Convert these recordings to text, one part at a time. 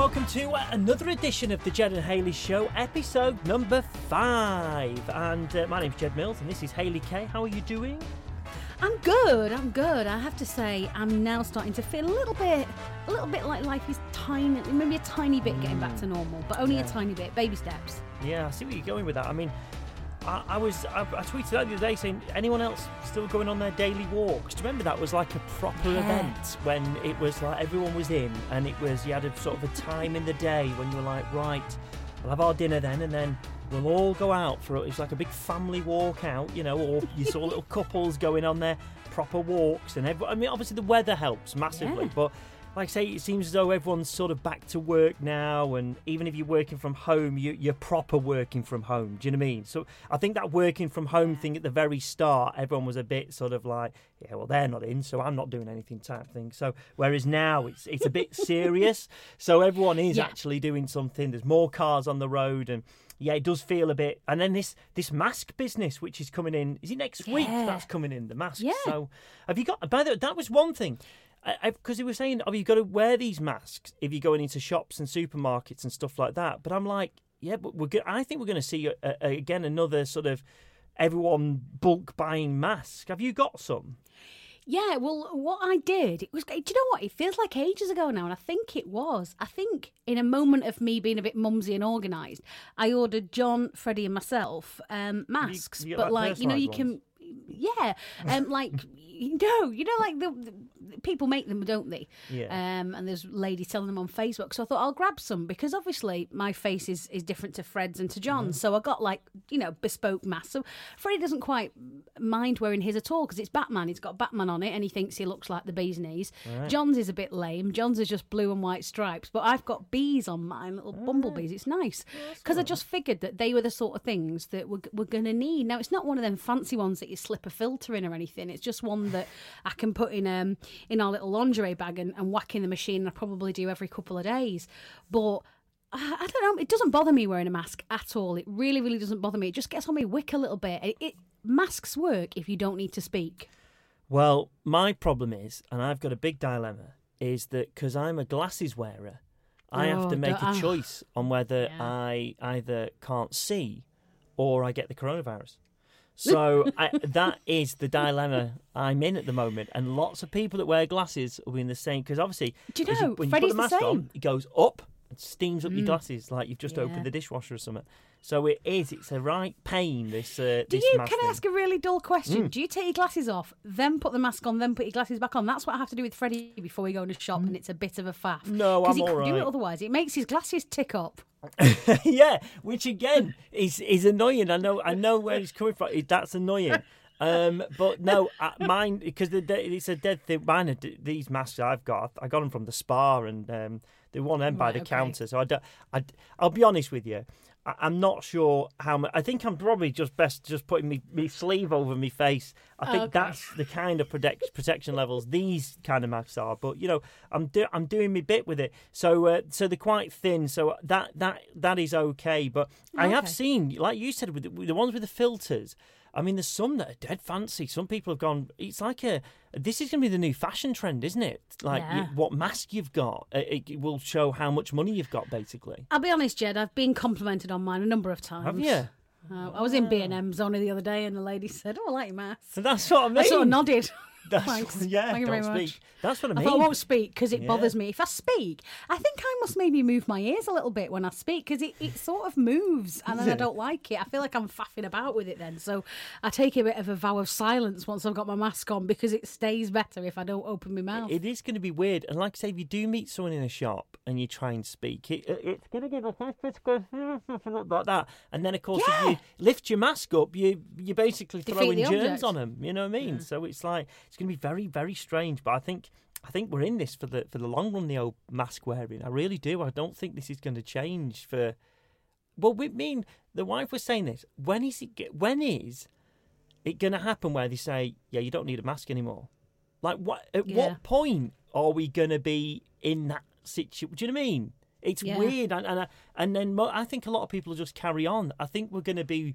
welcome to another edition of the Ged and Hayley Show, episode number five. And uh, my name's Ged Mills, and this is Hayley Kay. How are you doing? I'm good. I'm good. I have to say, I'm now starting to feel a little bit, a little bit like life is tiny, maybe a tiny bit getting back to normal, but only Yeah. a tiny bit, baby steps. Yeah, I see where you're going with that. I mean, I, I was I, I tweeted out the other day saying anyone else still going on their daily walks. Do you remember that was like a proper Yeah. event when it was like everyone was in and it was you had a sort of a time in the day when you were like right, we'll have our dinner then and then we'll all go out for it. it's like a big family walk out, you know, or you saw little couples going on their proper walks and every, I mean obviously the weather helps massively, Yeah. but like I say, it seems as though everyone's sort of back to work now, and even if you're working from home, you, you're proper working from home. Do you know what I mean? So I think that working from home thing at the very start, everyone was a bit sort of like, yeah, well, they're not in, so I'm not doing anything type thing. So whereas now it's it's a bit serious, so everyone is Yeah. actually doing something. There's more cars on the road, and yeah, it does feel a bit. And then this this mask business, which is coming in, is it next week? That's coming in the mask. Yeah. So have you got? By the way, that was one thing because he was saying, "Oh, you got to wear these masks if you're going into shops and supermarkets and stuff like that." But I'm like, yeah, but we're. Go- I think we're going to see uh, uh, again another sort of everyone bulk buying mask. Have you got some? Yeah, well, what I did, it was, do you know what? It feels like ages ago now, and I think it was. I think in a moment of me being a bit mumsy and organised, I ordered John, Freddie, and myself um, masks. you get, but, like, like, you know, you personalised can. Yeah, um, like no you know, like the people make them, don't they? Yeah. Um, and there's ladies selling them on Facebook. So I thought I'll grab some because obviously my face is is different to Fred's and to John's. So I got like you know bespoke masks. So Freddie doesn't quite mind wearing his at all because it's Batman. He's got Batman on it and he thinks he looks like the bee's knees. John's is a bit lame. John's is just blue and white stripes, but I've got bees on mine, little bumblebees. It's nice because I just figured that they were the sort of things that we're, we're going to need. Now it's not one of them fancy ones that you slip a filter in or anything. It's just one that I can put in um in our little lingerie bag and, and whack in the machine. And I probably do every couple of days, but. I I don't know. It doesn't bother me wearing a mask at all. It really, really doesn't bother me. It just gets on my wick a little bit. It, it masks work if you don't need to speak. Well, my problem is, and I've got a big dilemma, is that because I'm a glasses wearer, I have to Oh, make a choice on whether Yeah. I either can't see or I get the coronavirus. So I, that is the dilemma I'm in at the moment, and lots of people that wear glasses will be in the same. Because obviously, Do you know, when you put the the mask on, it goes up steams up your Mm. glasses like you've just Yeah. opened the dishwasher or something. So it is. It's a right pain. This. Uh, Do this you? Can I ask a really dull question? Mm. Do you take your glasses off, then put the mask on, then put your glasses back on? That's what I have to do with Freddie before we go in the shop, and it's a bit of a faff. Mm. No, because I'm he all couldn't do it otherwise. It makes his glasses tick up. yeah, which again is is annoying. I know I know where he's coming from. That's annoying. Um, but no, uh, mine because it's a dead thing. Mine are d- these masks I've got. I got them from the spa and um, they want them by Right, the okay. counter. So I don't. I, I'll be honest with you. I, I'm not sure how much. I think I'm probably just best just putting me, me sleeve over my face. I think Okay. that's the kind of protect, protection levels these kind of masks are. But you know, I'm do, I'm doing my bit with it. So uh, so they're quite thin. So that that that is okay. But I have seen, like you said, with the, with the ones with the filters. I mean, there's some that are dead fancy. Some people have gone. It's like a. This is going to be the new fashion trend, isn't it? Like you, what mask you've got, uh, it, it will show how much money you've got, basically. I'll be honest, Ged. I've been complimented on mine a number of times. Have you? Uh, I was in B and M's only the other day, and the lady said, "Oh, I like your mask." So that's what I mean. I sort of nodded. That's, Thanks. yeah, Thank you don't very speak. much. That's what I I mean. thought I won't speak because it Yeah. bothers me. If I speak, I think I must maybe move my ears a little bit when I speak because it, it sort of moves and then I don't like it. I feel like I'm faffing about with it then. So I take a bit of a vow of silence once I've got my mask on because it stays better if I don't open my mouth. It is going to be weird, and like I say, if you do meet someone in a shop and you try and speak, it, it- it's going to give a something like that. And then, of course, if you lift your mask up, you you're basically Defeat throwing germs object. on them. You know what I mean? So it's like it's going to be very very strange. But I think I think we're in this for the for the long run. The old mask wearing, I really do. I don't think this is going to change for. Well, we mean the wife was saying this. When is it? When is it going to happen? Where they say, "Yeah, you don't need a mask anymore." Like what? At Yeah. what point are we going to be in that situation? Do you know what I mean? It's Yeah. weird, and and, I- and then mo- I think a lot of people just carry on. I think we're going to be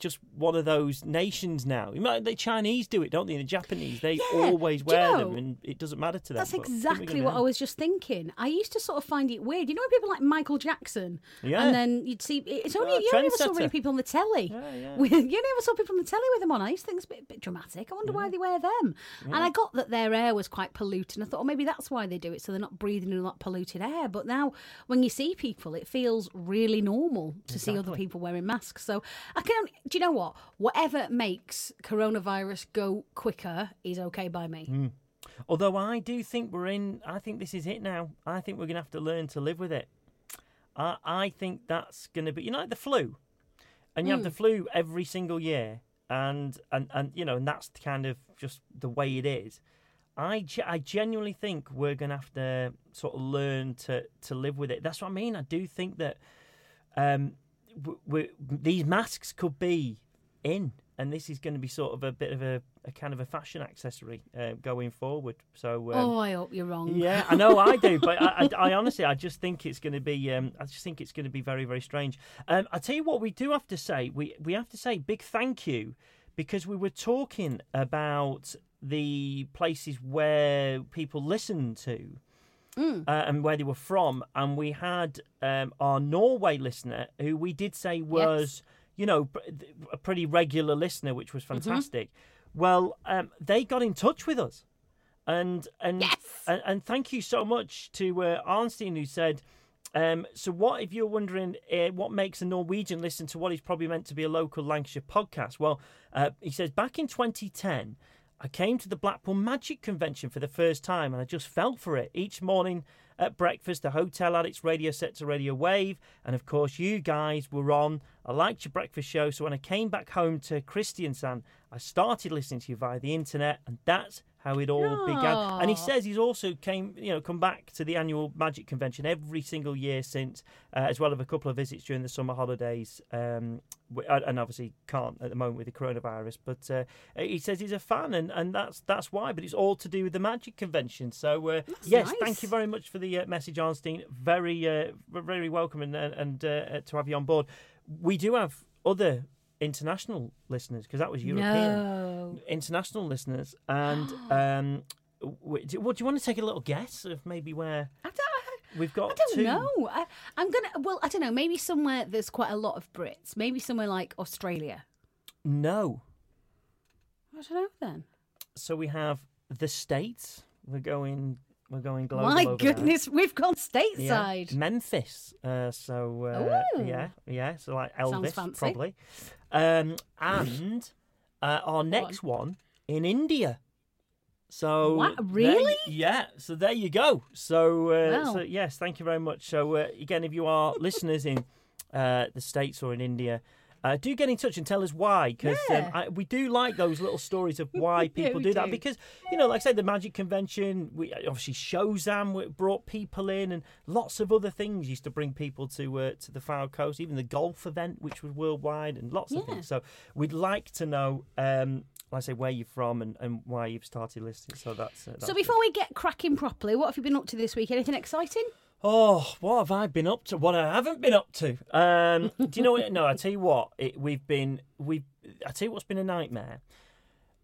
just one of those nations now. You might, the Chinese do it, don't they? And the Japanese, they Yeah. always Do you wear know, them, and it doesn't matter to them. That's but I think we're exactly what I was just thinking. I used to sort of find it weird. You know, people like Michael Jackson, Yeah. and then you'd see it's only Ah, you only ever saw really people on the telly. Yeah, yeah. With, you only ever saw people on the telly with them on. I used to think it's a bit, bit dramatic. I wonder why they wear them. And I got that their air was quite polluted. I thought, oh, maybe that's why they do it, so they're not breathing in that polluted air. But now, when you see people, it feels really normal to see other people wearing masks. So I can. Do you know what? Whatever makes coronavirus go quicker is okay by me. Mm. Although I do think we're in, I think this is it now. I think we're going to have to learn to live with it. I, I think that's going to be, you know, like the flu, and you have the flu every single year, and and and you know, and that's kind of just the way it is. I, I genuinely think we're going to have to sort of learn to to live with it. That's what I mean. I do think that um, w- these masks could be in, and this is going to be sort of a bit of a, a kind of a fashion accessory uh, going forward. So. Um, oh, I hope you're wrong. yeah, I know I do, but I, I, I honestly, I just think it's going to be, um, I just think it's going to be very, very strange. Um, I tell you what, we do have to say, we we have to say big thank you because we were talking about the places where people listen to. Mm. Uh, and where they were from, and we had um, our Norway listener, who we did say was, you know, a pretty regular listener, which was Mm-hmm. fantastic. Well, um, they got in touch with us, and and Yes! and, and thank you so much to uh, Arnstein who said. Um, so, what if you're wondering uh, what makes a Norwegian listen to what is probably meant to be a local Lancashire podcast? Well, uh, he says back in 2010, I came to the Blackpool Magic Convention for the first time, and I just fell for it. Each morning at breakfast, the Hotel had its radio set to Radio Wave, and of course, you guys were on. I liked your breakfast show, so when I came back home to Kristiansand, I started listening to you via the internet, and that's how it all began. And he says he's also came, you know, come back to the annual Magic Convention every single year since, uh, as well as a couple of visits during the summer holidays. Um, and and obviously can't at the moment with the coronavirus, but uh, he says he's a fan, and, and that's that's why. But it's all to do with the Magic Convention. So uh, yes, nice. thank you very much for the uh, message, Arnstein. Very uh, very welcome and and uh, to have you on board. We do have other international listeners because that was European No. international listeners, and um, w- do, you want to take a little guess of maybe where I don't, we've got I don't two? know. I, I'm gonna. Well, I don't know. Maybe somewhere there's quite a lot of Brits. Maybe somewhere like Australia. No. I don't know. Then. So we have the states. We're going. We're going global. My over there. goodness, we've gone Yeah. stateside. Memphis. Uh, so uh, yeah, yeah. So like Elvis, probably. Um, and uh, our next one in India. So What? there- Really? yeah. So there you go. So, uh, Wow. so yes, thank you very much. So uh, again, if you are listeners in uh, the states or in India. Uh, do get in touch and tell us why, because Yeah. um, we do like those little stories of why people we do that. do. Because you know, like I said, the Magic Convention, we obviously Showzam brought people in, and lots of other things used to bring people to uh, to the Fylde Coast. Even the golf event, which was worldwide, and lots of things. So we'd like to know, um, like I say, where you're from and, and why you've started listening. So that's, uh, that's So before we get cracking properly, what have you been up to this week? Anything exciting? Oh, what have I been up to? What I haven't been up to? Um, do you know what? No, I tell you what. It, we've been we. I tell you what's been a nightmare.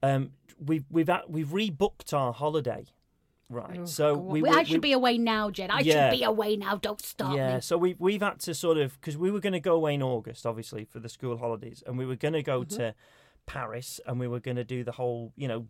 Um, we've we've at, we've rebooked our holiday, right? so we, We- we I should we- be away now, Jen. I Yeah. should be away now. Don't stop yeah, me. so we we've had to sort of because we were going to go away in August, obviously for the school holidays, and we were going to go Mm-hmm. to Paris, and we were going to do the whole you know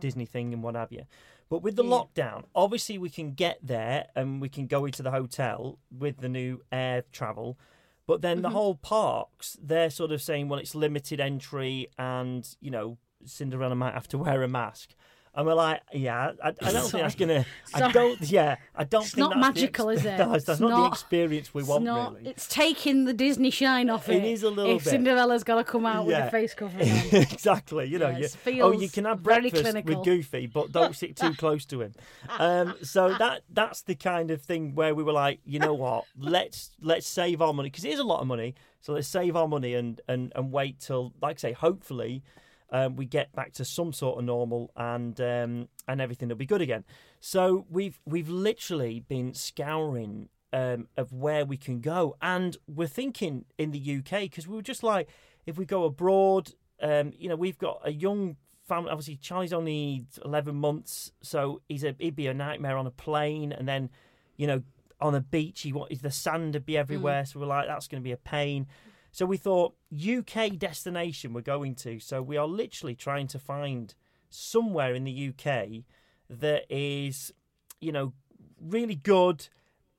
Disney thing and what have you. But with the Yeah. lockdown, obviously we can get there and we can go into the hotel with the new air travel. But then Mm-hmm. the whole parks, they're sort of saying, well, it's limited entry, and you know Cinderella might have to wear a mask. And we're like, yeah, I, I don't think that's gonna. I don't. Yeah, I don't It's think not that's the magical, ex- is it? No, that's It's not, the experience we It's want, not. really. It's taking the Disney shine off it. It is a little if bit. Cinderella's got to come out with a face covering exactly. You know, Yeah, you, oh, you can have breakfast clinical. with Goofy, but don't sit too close to him. Um, so that that's the kind of thing where we were like, you know what, let's let's save our money because it is a lot of money. So let's save our money and and and wait till, like I say, hopefully. Um, we get back to some sort of normal and um, and everything will be good again. So we've we've literally been scouring um, of where we can go, and we're thinking in the UK because we were just like, if we go abroad, um, you know, we've got a young family. Obviously, Charlie's only eleven months, so he's a he'd be a nightmare on a plane, and then, you know, on a beach, he wanted the sand to be everywhere. So we're like, that's going to be a pain. So we thought UK destination we're going to. So we are literally trying to find somewhere in the UK that is, you know, really good.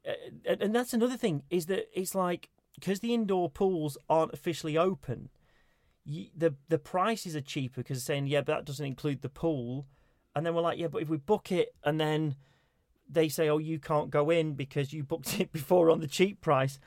Uh, and that's another thing is that it's like because the indoor pools aren't officially open, the the prices are cheaper because saying yeah, but that doesn't include the pool, and then we're like yeah, but if we book it and then they say oh you can't go in because you booked it before on the cheap price.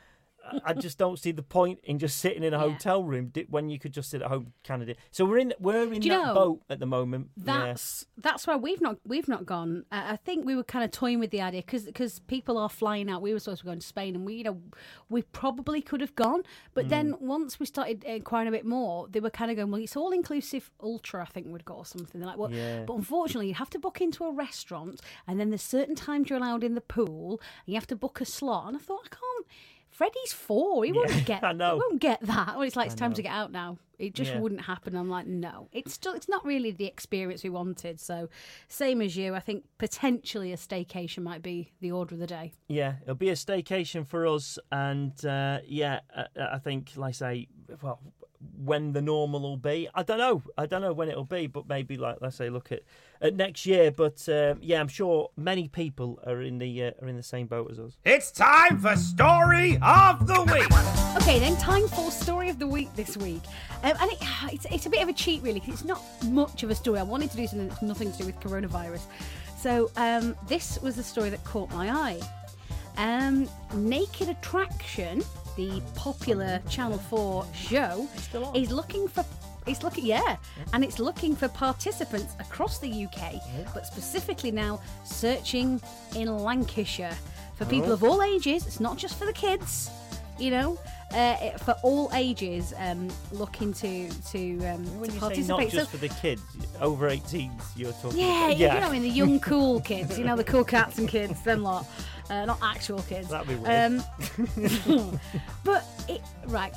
I- just don't see the point in just sitting in a Yeah. hotel room when you could just sit at home, Canada. So we're in we're in that know, boat at the moment. Yeah. That's that's why we've not we've not gone. Uh, I think we were kind of toying with the idea because people are flying out. We were supposed to go to Spain, and we you know we probably could have gone, but then Mm. once we started inquiring a bit more, they were kind of going, well, it's all inclusive ultra. I think we'd go or something. They're like, well, Yeah. but unfortunately, you have to book into a restaurant, and then there's certain times you're allowed in the pool, and you have to book a slot. And I thought, I can't. Freddie's four. He won't get. I know. He won't get that. Well, it's like it's time know. to get out now. It just Yeah. wouldn't happen. I'm like, no, it's still. It's not really the experience we wanted. So, same as you, I think potentially a staycation might be the order of the day. Yeah, it'll be a staycation for us, and uh, yeah, uh, I think, like I say, well, when the normal will be, I don't know. I don't know when it'll be, but maybe, like let's say, look at, at next year. But um, yeah, I'm sure many people are in the uh, are in the same boat as us. It's time for Story of the Week. Okay, then time for story of the week this week, um, and it, it's it's a bit of a cheat really. 'cause it's not much of a story. I wanted to do something that's nothing to do with coronavirus. So um, this was the story that caught my eye. Um, Naked Attraction, the popular Channel Four show, still on? is looking for. It's looking, yeah, and it's looking for participants across the UK, but specifically now searching in Lancashire for people of all ages. It's not just for the kids, you know, uh, it- for all ages, um, looking to to, um, When to you say participate. not So- just for the kids, over 18s, you're talking. yeah, about. you know, I mean the young cool kids, you know, the cool cats and kids, them lot, uh, not actual kids. That'd be weird. Um, but it, right,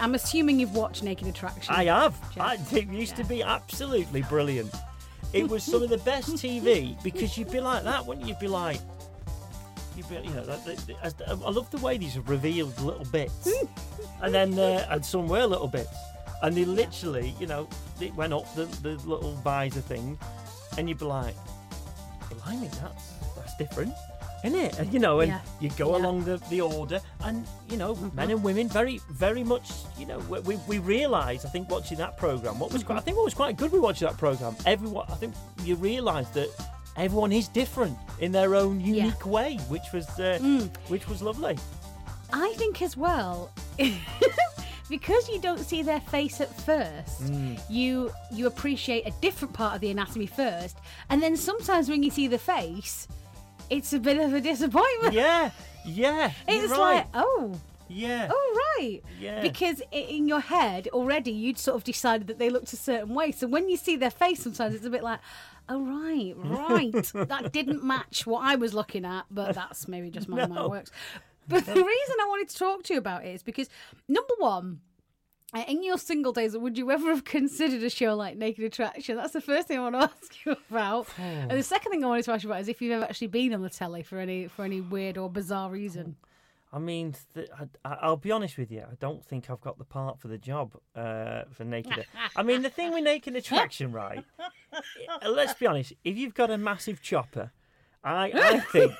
I'm assuming you've watched Naked Attraction. I have. I, it used to be absolutely brilliant. It was some of the best TV because you'd be like that, wouldn't you? You'd be like, you'd be, you know, I love the way these are revealed little bits, and then uh, and some were little bits, and they literally, you know, it went up the, the little visor thing, and you'd be like, blimey, that's that's different. Isn't it? You know, and Yeah. you go Yeah. along the, the order, and you know, men and women very, very much, you know, we, we, we realise. I think watching that program, what was quite, I think what was quite good with watching that program. Everyone, I think you realise that everyone is different in their own unique way, which was, uh, which was lovely. I think as well, because you don't see their face at first, Mm. you you appreciate a different part of the anatomy first, and then sometimes when you see the face, it's a bit of a disappointment. Yeah, yeah, It's right. like, oh, yeah, oh right, Yeah. Because in your head already you'd sort of decided that they looked a certain way. So when you see their face, sometimes it's a bit like. Oh right, right. that didn't match what I was looking at, but that's maybe just my No. mind works. But the reason I wanted to talk to you about it is because number one, in your single days, would you ever have considered a show like Naked Attraction? That's the first thing I want to ask you about. and the second thing I wanted to ask you about is if you've ever actually been on the telly for any for any weird or bizarre reason. I mean, th- I, I'll be honest with you. I don't think I've got the part for the job uh, for naked. I mean, the thing with naked attraction, right? uh, Let's be honest. If you've got a massive chopper, I, I think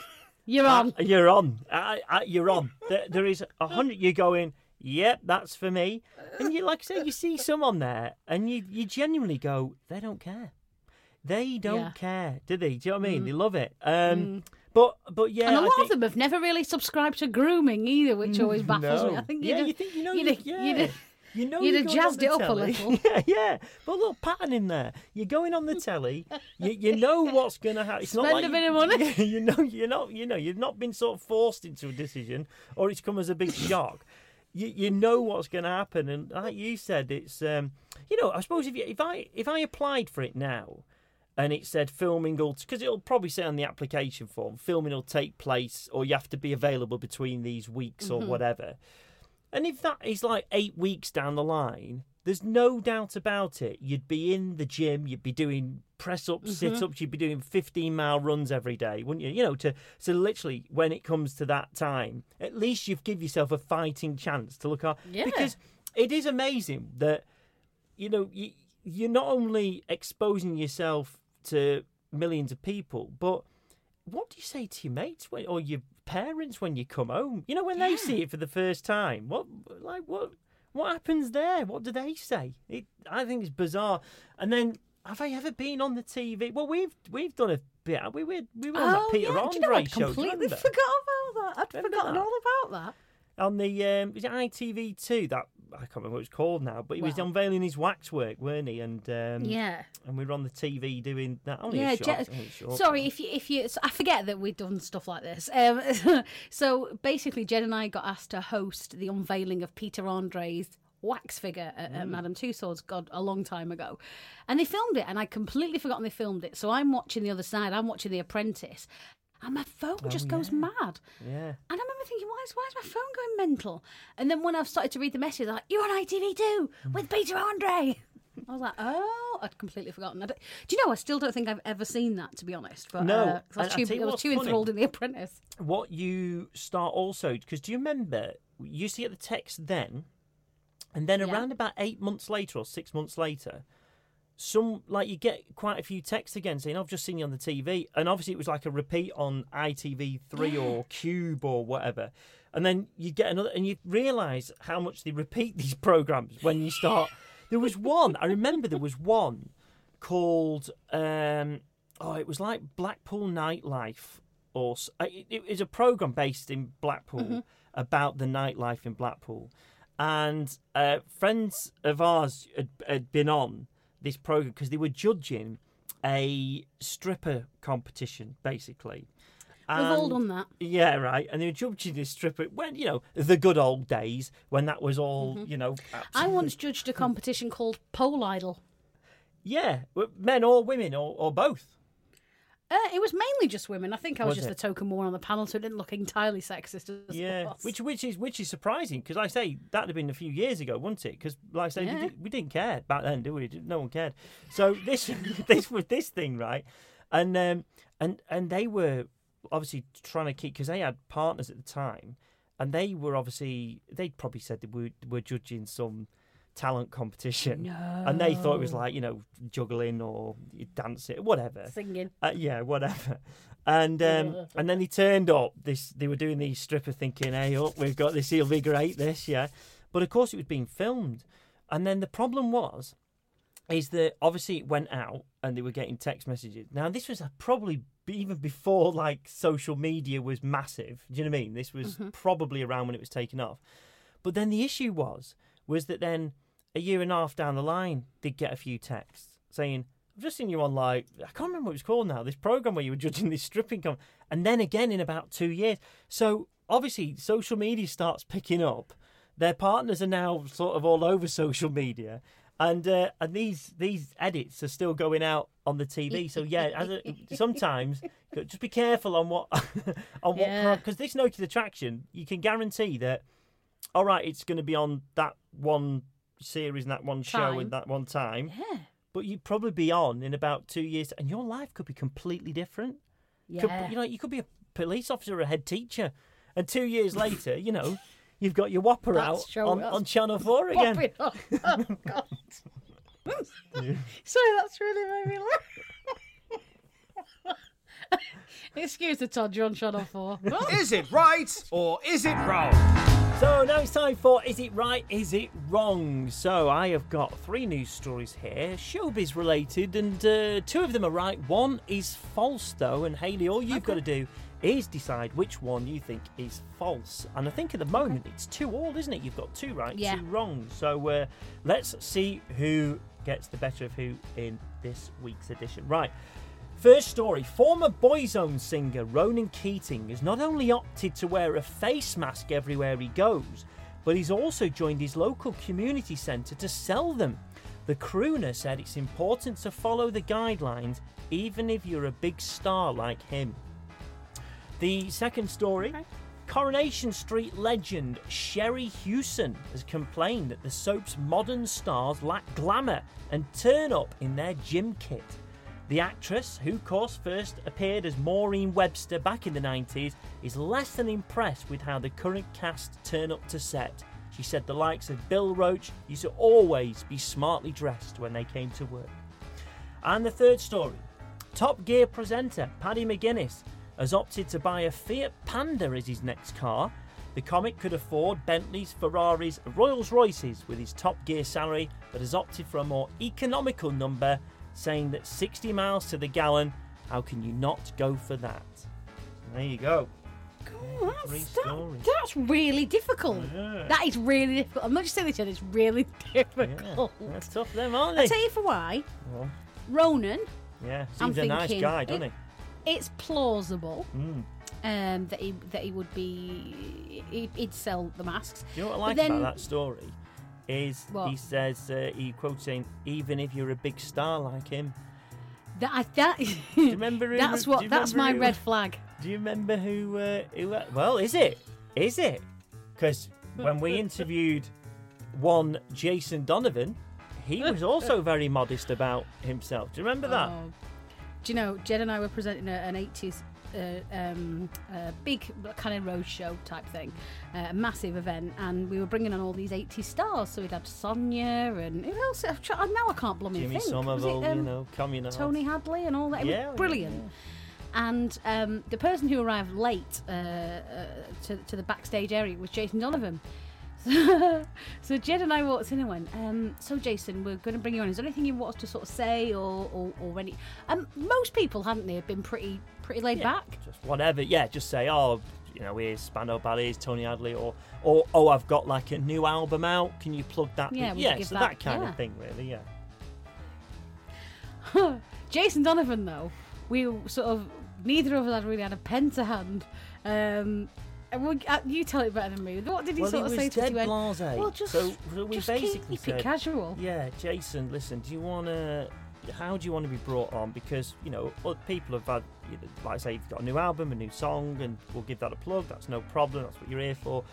You're on. uh, you're on. I, I, you're on. There, there is a hundred. You're going. Yep, that's for me. And you, like I say, you see some on there, and you, you genuinely go, they don't care. They don't Yeah. care, do they? Do you know what I mean? Mm. They love it. Um, mm. But but yeah, and a lot think, of them have never really subscribed to grooming either, which always mm. baffles me. I think yeah, you'd you have, think you know, you'd you, have- yeah. you'd you know, you'd have jazzed it up a little. yeah, yeah. But a little pattern in there. You're going on the telly. you, you know what's going to happen. It's not Spend like a you- bit of money. You know, you're not. You know, you've not been sort of forced into a decision, or it's come as a big shock. You, you know what's going to happen, and like you said, it's um, you know, I suppose if you, if I if I applied for it now, and it said filming will because it'll probably say on the application form filming will take place or you have to be available between these weeks or whatever and if that is like eight weeks down the line there's no doubt about it. You'd be in the gym, you'd be doing press ups, Mm-hmm. sit ups, you'd be doing 15 mile runs every day, wouldn't you? You know, to so literally when it comes to that time, at least you've give yourself a fighting chance to look at Yeah. because it is amazing that you know you, you're not only exposing yourself to millions of people, but what do you say to your mates when, or your parents when you come home? You know, when they see it for the first time, what like what what happens there? What do they say? It, I think it's bizarre. And then, have I ever been on the TV? Well, we've we've done a bit. We we we were on that Peter Oh, yeah. Do you know, Andre I'd show. completely forgot about that. I'd Remember forgotten that? all about that. on the um, was it ITV two that I can't remember what it's called now, but he was unveiling his waxwork, weren't he? And um, Yeah. and we were on the TV doing that. Only yeah, short, Je- short sorry time. if you if you. So I forget that we've done stuff like this. Um, so basically, Jen and I got asked to host the unveiling of Peter Andre's wax figure at, Mm. at Madame Tussauds, God, a long time ago, and they filmed it, and I'd completely forgotten they filmed it. So I'm watching the other side. I'm watching The Apprentice. And my phone just goes Oh, mad. Yeah. And I remember thinking, why is, why is my phone going mental? And then when I've started to read the message, like, you're on ITV2 with Peter Andre. I was like, oh, I'd completely forgotten. I don't- you know, I still don't think I've ever seen that, to be honest. But, No, uh, I was too, I was too enthralled in The Apprentice. What you start also because do you remember you used to get the text then, and then Yeah. around about eight months later or six months later, some like you get quite a few texts again saying I've just seen you on the TV, and obviously it was like a repeat on ITV three or Cube or whatever, and then you get another, and you realise how much they repeat these programs when you start. There was one I remember. There was one called um, oh, it was like Blackpool Nightlife, or it, it was a program based in Blackpool about the nightlife in Blackpool, and uh, friends of ours had, had been on this program because they were judging a stripper competition, basically. We've all done that. yeah, right. And they were judging this stripper when you know the good old days when that was all you know. Mm-hmm. I once judged a competition called Pole Idol. yeah, men or women or, or both. Uh, it was mainly just women. I think I was, Was just it? the token one on the panel, so it didn't look entirely sexist. As Yeah, was. which which is which is surprising because I say that'd have been a few years ago, wouldn't it? Because like I say, Yeah. we, did, we didn't care back then, did we? No one cared. So this this was this thing, right? And um and and they were obviously trying to keep because they had partners at the time, and they were obviously they'd probably said that we were judging some talent competition, and they thought it was like you know juggling or dancing, whatever. singing. Uh, yeah, whatever. And um, and then he turned up. This they were doing these stripper thinking, "Hey, up, we've got this. He'll be great. This, yeah." But of course, it was being filmed. And then the problem was, is that obviously it went out and they were getting text messages. Now this was probably even before like social media was massive. Do you know what I mean? This was probably around when it was taken off. But then the issue was, was that then a year and a half down the line, they'd get a few texts saying, I've just seen you on like I can't remember what it was called now. This program where you were judging this stripping com and then again in about two years. So obviously social media starts picking up. Their partners are now sort of all over social media, and uh, and these these edits are still going out on the TV. So yeah, as a, sometimes just be careful on what on what because this Nokia attraction you can guarantee that. All right, it's going to be on that one series and that one show Time. in that one time Yeah. but you'd probably be on in about two years, and your life could be completely different. Could- Yeah. you know, you could be a police officer or a head teacher, and two years later, you know, you've got your whopper That's out true, on, that's on Channel Four again. up. Oh, God. Sorry, that's really made me laugh. Excuse the Todd, you're on Channel 4. Is it right or is it wrong? So now it's time for Is It Right, Is It Wrong? So I have got three news stories here, showbiz related, and uh, two of them are right. One is false, though, and Hayley, all you've got to do is decide which one you think is false. And I think at the moment it's two all, isn't it? You've got two right, Yeah. two wrong. So uh, let's see who gets the better of who in this week's edition. Right. First story former Boyzone singer Ronan Keating has not only opted to wear a face mask everywhere he goes, but he's also joined his local community centre to sell them. The crooner said it's important to follow the guidelines even if you're a big star like him. The second story Coronation Street legend Sherrie Hewson has complained that the soap's modern stars lack glamour and turn up in their gym kit. The actress, who of course first appeared as Maureen Webster back in the 90s, is less than impressed with how the current cast turn up to set. She said the likes of Bill Roache used to always be smartly dressed when they came to work. And the third story Top Gear presenter Paddy McGuinness has opted to buy a Fiat Panda as his next car. The comic could afford Bentleys, Ferraris, Rolls Royces with his Top Gear salary, but has opted for a more economical number, saying that 60 miles to the gallon, how can you not go for that? There you go. Three that's, that- that's really difficult. Yeah. That is really difficult. I'm not just saying this, it's really Yeah, difficult. that's tough, them, aren't they? I'll tell you for why. Well, Ronan, yeah, I'm seems a nice guy, doesn't he? it's plausible Mm. um, that he that he would be he, he'd sell the masks. Do you know what I like then- about that story? Is What? he says uh, he quotes saying, "Even if you're a big star like him." That I- that remember? Who, that's what that's my who- red flag. Do you remember who? Uh, who? uh, Well, is it? Is it? Because when we interviewed one Jason Donovan, he was also very modest about himself. Do you remember that? Oh. Do you know, Ged and I were presenting an 80s uh, um, uh, big kind of road show type thing, uh, a massive event, and we were bringing on all these 80 stars. So we'd had Sonia and who else? I've Now I can't blooming Jimmy think. Somerville, it, um, you know, communal. Tony Hadley and all that. It Yeah, was brilliant. And um, the person who arrived late uh, uh, to, to the backstage area was Jason Donovan. So Ged and I walked in and went, um, "So Jason, we're going to bring you on. Is there anything you want us to sort of say or or, or any?" Um, most people, haven't they, have been pretty pretty laid Yeah, back. Just whatever. Yeah, just say, oh, you know, here's Spandau Ballet, here's Tony Hadley, or, or oh, I've got like a new album out. Can you plug that? Yeah, yeah. So that- that, kind yeah. of thing, really. Yeah. Jason Donovan, though, we sort of neither of us had really had a pen to hand. Um, and we, uh, you tell it better than me. What did he well, sort he of say to you? dead He went, blasé. Well, just, so, so we just basically keep it said, casual. yeah, Jason, listen, do you want to? How do you want to be brought on? Because you know, other people have had, you know, like I say, you've got a new album, a new song, and we'll give that a plug. That's no problem. That's what you're here for.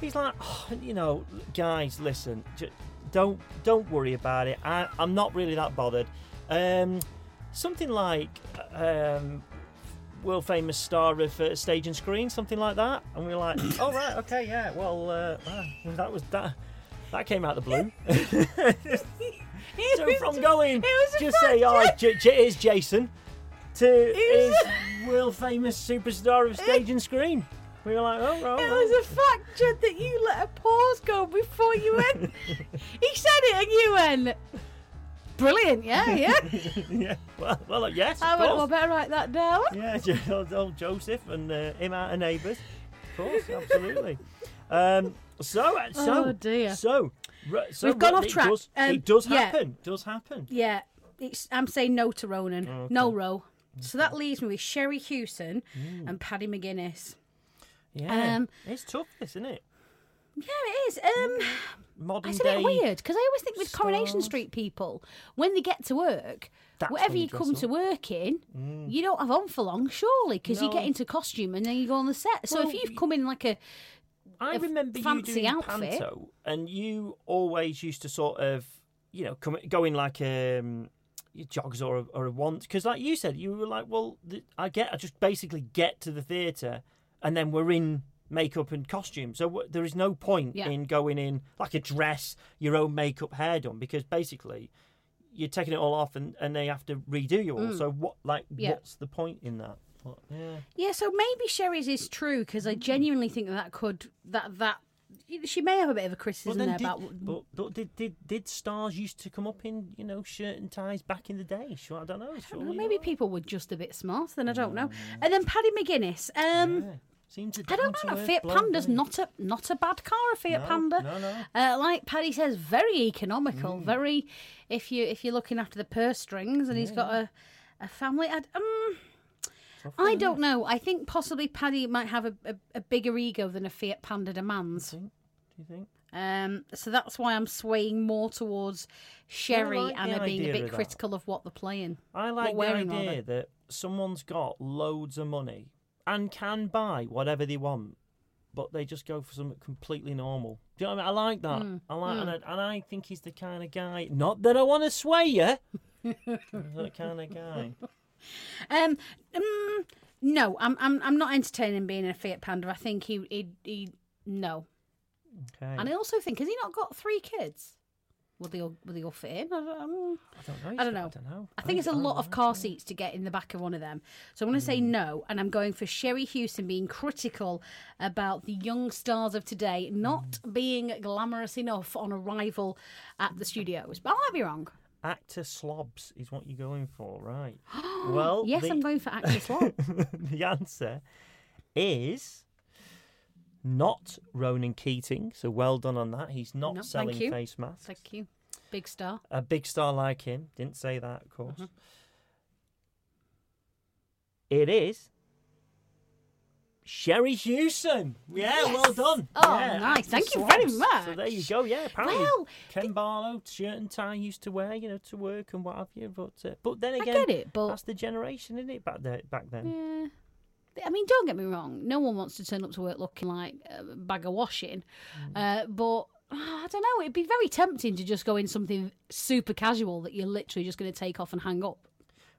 He's like, oh, you know, guys, listen, j- don't don't worry about it. I, I'm not really that bothered. Um, something like um, world famous star of uh, stage and screen, something like that. And we were like, oh right, okay, yeah. Well, uh, that was that. That came out of the blue. so from going, it just say, oh, J- J- here's Jason, to is world famous superstar of stage and screen. We were like, oh, right. It was a fact, Ged, that you let a pause go before you went. he said it and you went. Brilliant, yeah, yeah. yeah. Well, well, yes, of I went, well, I course. better write that down. Yeah, Jo- old, old Joseph and uh, him out of neighbours. Of course, absolutely. Um, so, uh, so, Oh, dear. so, so We've gone off it track. Does, Um, it does yeah. happen. Does happen. Yeah, it's, I'm saying no to Ronan. No row. So that leaves me with Sherrie Hewson and Paddy McGuinness. Yeah, Um, it's tough, isn't it? Yeah, it is. Um, Modern isn't day. it weird? Because I always think with Coronation stars. Street people, when they get to work, That's whatever when you you dress come up. to work in, you don't have on for long, surely, because you No. get into costume and then you go on the set. So Well, if you've come in like a I a remember you fancy doing outfit. panto, and you always used to sort of, you know, come go in like um, your jogs or a, or a want because, like you said, you were like, well, th- I get, I just basically get to the theatre, and then we're in makeup and costume. So w- there is no point Yeah. in going in like a dress, your own makeup, hair done, because basically you're taking it all off, and, and they have to redo you all. So what, like, Mm. Yeah. what's the point in that? But, yeah. Yeah, so maybe Sherrie's is true because I genuinely think that, that could that that she may have a bit of a criticism there did, about. but, but did, did did stars used to come up in you know shirt and ties back in the day? Sure, I don't know. Well, know. maybe not. people were just a bit smarter Then I don't know. And then Paddy McGuinness. Um, Yeah. Seems a I don't know. A Fiat Panda's doesn't a not a bad car. A Fiat No, Panda. no, no. Uh, like Paddy says, very economical. Mm. Very if you if you're looking after the purse strings, and he's got a a family. I'd, um, Tough I don't know. I think possibly Paddy might have a, a, a bigger ego than a Fiat Panda demands. Do you think? Um, so that's why I'm swaying more towards Sherrie like and being a bit of critical of what they're playing. I like the idea that someone's got loads of money and can buy whatever they want. but they just go for something completely normal. Do you know what I mean? I like that. Mm, I like, and, I, and I think he's the kind of guy. Not that I want to sway you. that kind of guy. Um, um, no, I'm, I'm, I'm not entertaining being a Fiat Panda. I think he, he, he no. Okay. And I also think, has he not got three kids? Will they all, will they all fit in? I don't, I don't know. I don't know. I don't know. I think it's a lot know. of car seats to get in the back of one of them. So I'm going to say hmm. no, and I'm going for Sherrie Hewson being critical about the young stars of today not hmm. being glamorous enough on arrival at the studios. But I might be wrong. Actor slobs is what you're going for, right? well, Yes, the, I'm going for actor slot. the answer is not Ronan Keating. So well done on that. He's not No, selling face masks. Thank you. Big star. A big star like him. Didn't say that, of course. Mm-hmm. It is Sherrie Hewson. Yeah, well done. Oh, Yeah, nice. Thank you very much. So there you go. Yeah, apparently Well, Ken Barlow shirt and tie used to wear, you know, to work and what have you. But uh, but then I again, get it, but that's the generation, isn't it? Back there, back then. yeah. I mean, don't get me wrong. No one wants to turn up to work looking like a bag of washing. Uh, but ah, I don't know. It'd be very tempting to just go in something super casual that you're literally just going to take off and hang up.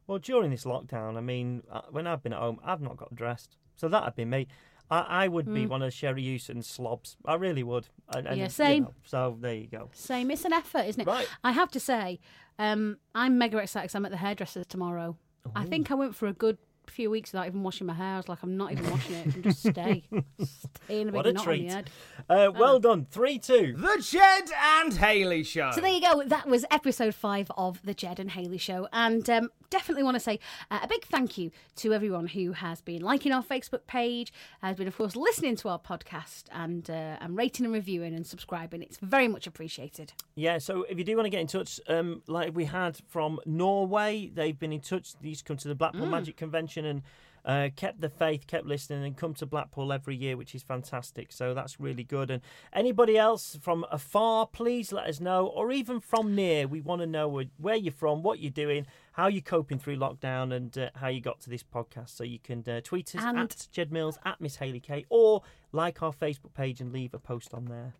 Well, during this lockdown, I mean, uh, when I've been at home, I've not got dressed. So that'd be me. I, I would be one of Sherrie Hewson's slobs. I really would. And, and, Mm. Yeah, you same. know, so there you go. Same. It's an effort, isn't it? Right. I have to say, um, I'm mega excited I'm at the hairdresser tomorrow. I think I went for a good few weeks without even washing my hair. I was like, I'm not even washing it. I'm just stay. stay in a big What a knot on treat. head. Uh, well done. 3 2. The Ged and Hayley Show. So there you go. That was episode five of the Ged and Hayley Show, and um, definitely want to say uh, a big thank you to everyone who has been liking our Facebook page, has been of course listening to our podcast, and uh, and rating and reviewing and subscribing. It's very much appreciated. Yeah, so if you do want to get in touch, um, like we had from Norway, they've been in touch. They used to come to the Blackpool Magic Convention and uh, kept the faith, kept listening, and come to Blackpool every year, which is fantastic. So that's really good. And anybody else from afar, please let us know, or even from near. We want to know where- you're from, what you're doing, how you're coping through lockdown, and uh, how you got to this podcast. So you can uh, tweet us And- at Ged Mills, at Miss Hayley K, or like our Facebook page and leave a post on there.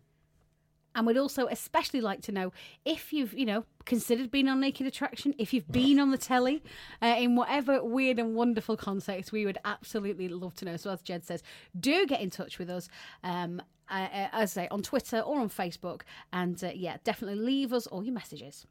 And we'd also especially like to know if you've, you know, considered being on Naked Attraction, if you've been on the telly, uh, in whatever weird and wonderful context, we would absolutely love to know. So, as Ged says, do get in touch with us, um, uh, uh, as I say, on Twitter or on Facebook. And uh, yeah, definitely leave us all your messages.